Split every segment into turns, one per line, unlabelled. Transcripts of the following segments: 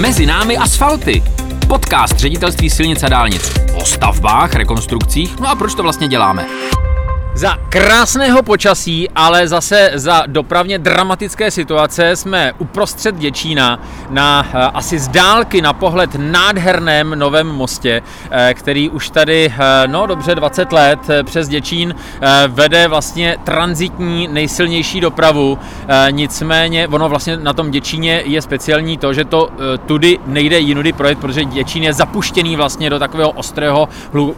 Mezi námi asfalty. Podcast ředitelství silnic a dálnic. O stavbách, rekonstrukcích, no a proč to vlastně děláme? Za krásného počasí, ale zase za dopravně dramatické situace jsme uprostřed Děčína na eh, asi z dálky na pohled nádherném novém mostě, eh, který už tady, eh, no dobře 20 let přes Děčín vede vlastně transitní nejsilnější dopravu. Nicméně ono vlastně na tom Děčíně je speciální to, že to tudy nejde jinudy projet, protože Děčín je zapuštěný vlastně do takového ostrého,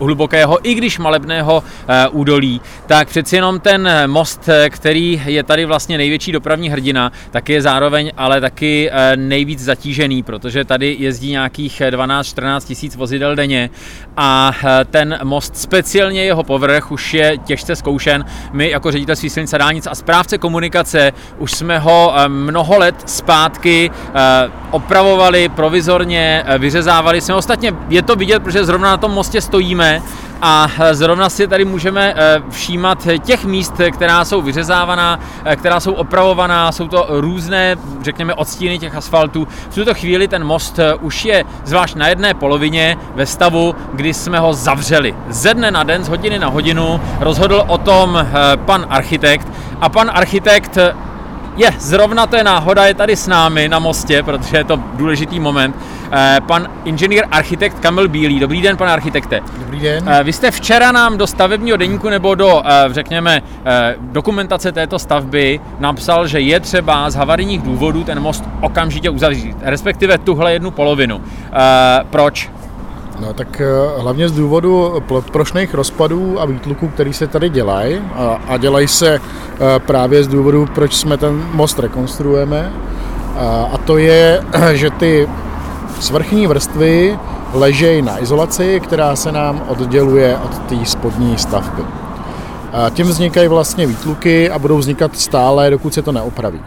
hlubokého, i když malebného údolí tak přeci jenom ten most, který je tady vlastně největší dopravní hrdina, tak je zároveň ale taky eh, nejvíc zatížený, protože tady jezdí nějakých 12-14 tisíc vozidel denně a eh, ten most, speciálně jeho povrch, už je těžce zkoušen. My jako ředitel silnic a dálnic a správce komunikace už jsme ho eh, mnoho let zpátky opravovali provizorně, vyřezávali jsme. Ostatně je to vidět, protože zrovna na tom mostě stojíme a zrovna si tady můžeme všímat všímat těch míst, která jsou vyřezávaná, která jsou opravovaná, jsou to různé, řekněme, odstíny těch asfaltů. V tuto chvíli ten most už je zvlášť na jedné polovině ve stavu, kdy jsme ho zavřeli. Ze dne na den, z hodiny na hodinu rozhodl o tom eh, pan architekt a pan architekt je, zrovna to je náhoda, je tady s námi na mostě, protože je to důležitý moment. Eh, pan inženýr architekt Kamil Bílý. Dobrý den, pane architekte.
Dobrý den.
Eh, vy jste včera nám do stavebního deníku nebo do, eh, řekněme, dokumentace této stavby napsal, že je třeba z havarijních důvodů ten most okamžitě uzavřít, respektive tuhle jednu polovinu. Proč?
No tak hlavně z důvodu prošných rozpadů a výtluků, který se tady dělají a, a dělají se právě z důvodu, proč jsme ten most rekonstruujeme a, a to je, že ty svrchní vrstvy ležejí na izolaci, která se nám odděluje od té spodní stavby. A tím vznikají vlastně výtluky a budou vznikat stále, dokud se to neopraví.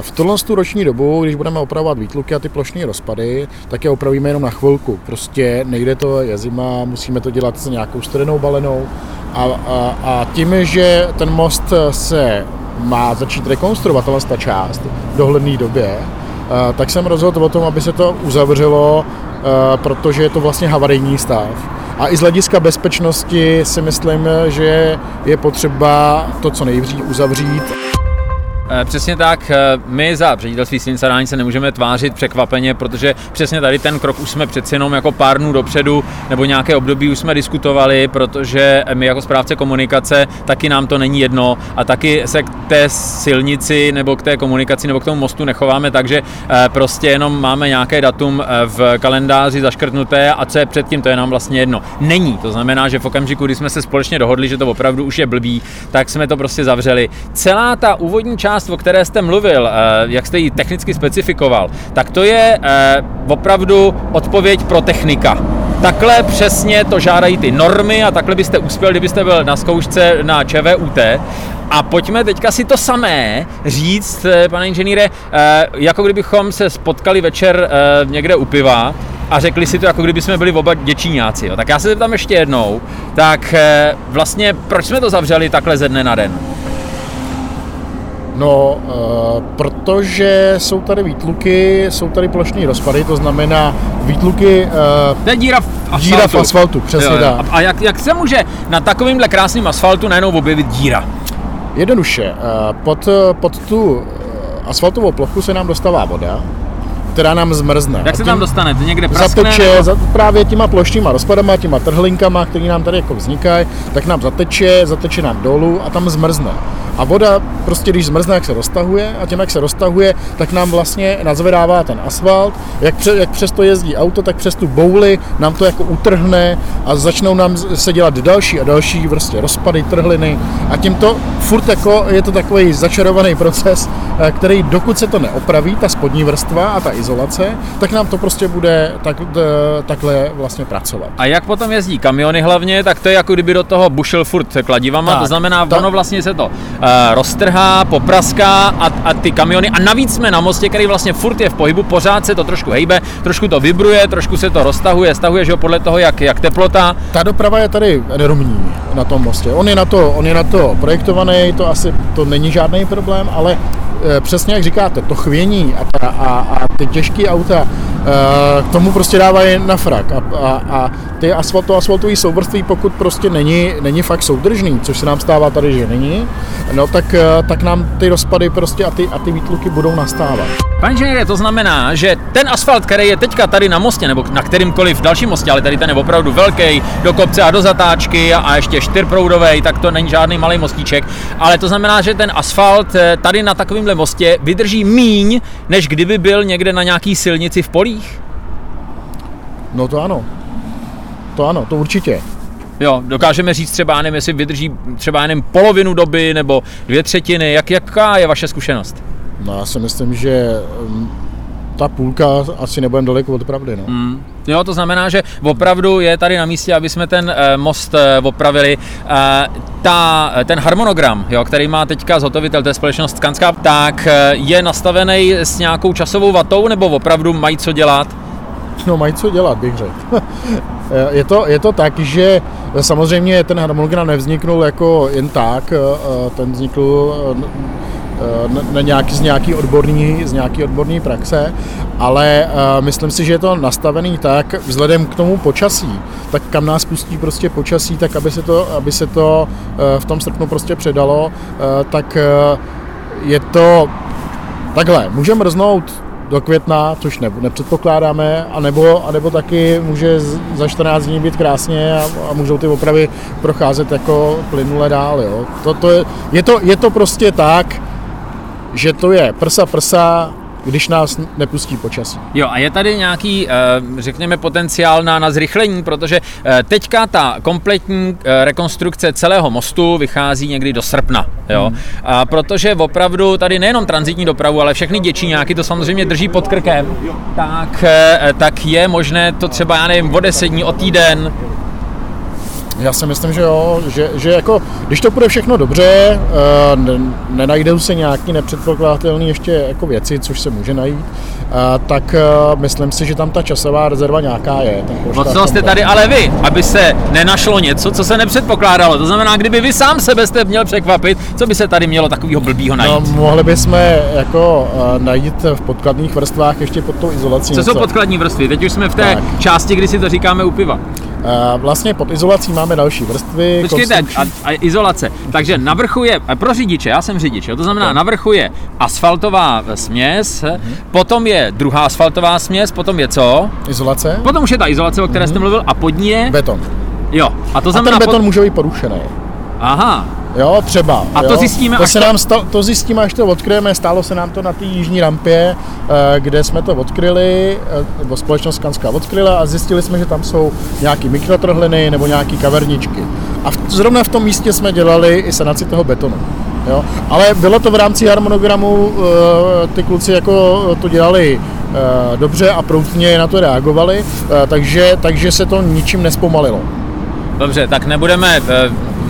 V tuhle roční dobu, když budeme opravovat výtluky a ty plošní rozpady, tak je opravíme jenom na chvilku. Prostě nejde to, je zima, musíme to dělat s nějakou studenou balenou. A, a, a tím, že ten most se má začít rekonstruovat, ta část v dohledné době, tak jsem rozhodl o tom, aby se to uzavřelo, protože je to vlastně havarijní stav. A i z hlediska bezpečnosti si myslím, že je potřeba to co nejdřív uzavřít.
Eh, přesně tak, eh, my za ředitelství silnice se nemůžeme tvářit překvapeně, protože přesně tady ten krok už jsme přeci jenom jako pár dnů dopředu nebo nějaké období už jsme diskutovali, protože my jako správce komunikace taky nám to není jedno a taky se k té silnici nebo k té komunikaci nebo k tomu mostu nechováme tak, že eh, prostě jenom máme nějaké datum v kalendáři zaškrtnuté a co je předtím, to je nám vlastně jedno. Není, to znamená, že v okamžiku, kdy jsme se společně dohodli, že to opravdu už je blbý, tak jsme to prostě zavřeli. Celá ta úvodní část část, o které jste mluvil, eh, jak jste ji technicky specifikoval, tak to je eh, opravdu odpověď pro technika. Takhle přesně to žádají ty normy a takhle byste uspěl, kdybyste byl na zkoušce na ČVUT. A pojďme teďka si to samé říct, eh, pane inženýre, jako kdybychom se spotkali večer někde u piva a řekli si to, jako kdyby jsme byli oba děčíňáci. Tak já se zeptám ještě jednou, tak vlastně proč jsme to zavřeli takhle ze dne na den?
No, uh, protože jsou tady výtluky, jsou tady plošní rozpady, to znamená výtluky...
Uh, to je díra v asfaltu.
Díra v asfaltu, přesně jo, jo.
A jak, jak se může na takovýmhle krásným asfaltu najednou objevit díra?
Jednoduše, uh, pod, pod tu asfaltovou plochu se nám dostává voda, která nám zmrzne.
Jak se tam dostane? To někde praskne?
Zateče nebo... za, právě těma plošníma rozpadama, těma trhlinkama, které nám tady jako vznikají, tak nám zateče, zateče nám dolů a tam zmrzne. A voda prostě, když zmrzne, jak se roztahuje a tím, jak se roztahuje, tak nám vlastně nazvedává ten asfalt. Jak, pře, jak přes to jezdí auto, tak přes tu bouli nám to jako utrhne a začnou nám se dělat další a další prostě rozpady, trhliny a tím to furt jako je to takový začarovaný proces, eh, který dokud se to neopraví, ta spodní vrstva a ta izolace, tak nám to prostě bude tak, eh, takhle vlastně pracovat.
A jak potom jezdí kamiony hlavně, tak to je jako kdyby do toho bušil furt kladivama, tak, to znamená, ta... ono vlastně se to roztrhá, popraská a, a ty kamiony. A navíc jsme na mostě, který vlastně furt je v pohybu, pořád se to trošku hejbe, trošku to vibruje, trošku se to roztahuje, stahuje, že jo, podle toho, jak, jak teplota.
Ta doprava je tady enormní na tom mostě. On je na to, on je na to projektovaný, to asi to není žádný problém, ale eh, přesně jak říkáte, to chvění a, ta, a, a ty těžké auta k tomu prostě dávají na frak a, a, a ty asfalto, asfaltový souvrství, pokud prostě není, není fakt soudržný, což se nám stává tady, že není, no tak, tak nám ty rozpady prostě a ty, a ty výtluky budou nastávat.
Pane inženýre, to znamená, že ten asfalt, který je teďka tady na mostě, nebo na kterýmkoliv dalším mostě, ale tady ten je opravdu velký, do kopce a do zatáčky a ještě čtyřproudový, tak to není žádný malý mostíček. Ale to znamená, že ten asfalt eh, tady na takovémhle mostě vydrží míň, než kdyby byl někde na nějaký silnici v polích?
No to ano. To ano, to určitě.
Jo, dokážeme říct třeba, nevím, jestli vydrží třeba jenom polovinu doby nebo dvě třetiny. Jak, jaká je vaše zkušenost?
No já si myslím, že mm, ta půlka asi nebudeme daleko od pravdy. No. Mm.
Jo, to znamená, že opravdu je tady na místě, aby jsme ten e, most e, opravili. E, ta, ten harmonogram, jo, který má teďka zhotovitel, to je společnost Skanska, tak je nastavený s nějakou časovou vatou, nebo opravdu mají co dělat?
No mají co dělat, bych řekl. je, to, je to tak, že samozřejmě ten harmonogram nevzniknul jako jen tak, ten vznikl na nějaký, z, nějaký odborný, z nějaký odborný praxe, ale uh, myslím si, že je to nastavený tak, vzhledem k tomu počasí, tak kam nás pustí prostě počasí, tak aby se to, aby se to uh, v tom srpnu prostě předalo, uh, tak uh, je to takhle, můžeme mrznout do května, což ne, nepředpokládáme, anebo, anebo taky může za 14 dní být krásně a, a můžou ty opravy procházet jako plynule dál. Jo. To, to je, je, to, je to prostě tak, že to je prsa prsa, když nás nepustí počasí.
Jo, a je tady nějaký, eh, řekněme, potenciál na, na zrychlení, protože eh, teďka ta kompletní eh, rekonstrukce celého mostu vychází někdy do srpna, jo. Hmm. A protože opravdu tady nejenom transitní dopravu, ale všechny nějaký to samozřejmě drží pod krkem, tak, tak je možné to třeba, já nevím, o deset dní, o týden
já si myslím, že jo, že, že jako, když to bude všechno dobře, uh, nenajdou se nějaký nepředpokladatelné ještě jako věci, což se může najít, uh, tak uh, myslím si, že tam ta časová rezerva nějaká je.
No co jste tady ale vy, aby se nenašlo něco, co se nepředpokládalo. To znamená, kdyby vy sám sebe jste měl překvapit, co by se tady mělo takového blbýho najít?
No, mohli bychom jako najít v podkladních vrstvách ještě pod tou izolací.
Co něco. jsou podkladní vrstvy? Teď už jsme v té tak. části, kdy si to říkáme u piva.
Vlastně pod izolací máme další vrstvy.
Počkejte, a, a izolace. Takže na vrchu je, pro řidiče, já jsem řidič, jo, to znamená na vrchu je asfaltová směs, mm-hmm. potom je druhá asfaltová směs, potom je co?
Izolace.
Potom už je ta izolace, o které mm-hmm. jste mhm. mluvil, a pod ní je?
Beton.
Jo,
a to znamená... A ten beton pod... může být porušený.
Aha,
Jo, třeba.
A
jo.
to zjistíme,
to, se to... Nám sta- to zjistíme, až to odkryjeme. Stálo se nám to na té jižní rampě, eh, kde jsme to odkryli, eh, nebo společnost Kanská odkryla a zjistili jsme, že tam jsou nějaký mikrotrhliny nebo nějaké kaverničky. A v, zrovna v tom místě jsme dělali i sanaci toho betonu. Jo? Ale bylo to v rámci harmonogramu, eh, ty kluci jako to dělali dobře a proutně na to reagovali, takže, takže se to ničím nespomalilo.
Dobře, tak nebudeme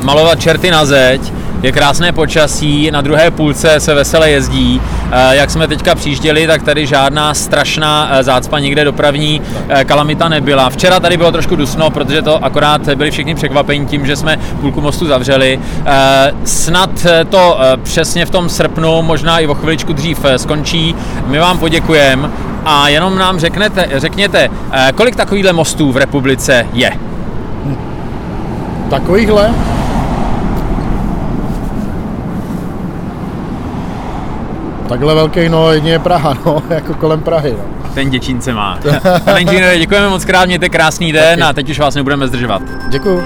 malovat čerty na zeď, je krásné počasí, na druhé půlce se vesele jezdí. Eh, jak jsme teďka přijížděli, tak tady žádná strašná eh, zácpa někde dopravní eh, kalamita nebyla. Včera tady bylo trošku dusno, protože to akorát byli všichni překvapení tím, že jsme půlku mostu zavřeli. Snad to přesně v tom srpnu, možná i o chviličku dřív skončí. My vám poděkujeme a jenom nám řeknete, řekněte, kolik takovýchhle mostů v republice je?
Takovýchhle? Takhle velký, no jedině je Praha, no, jako kolem Prahy. No.
Ten Děčínce má. Pane inženýre, děkujeme moc krát, mějte krásný den Taky. a teď už vás nebudeme zdržovat.
Děkuji.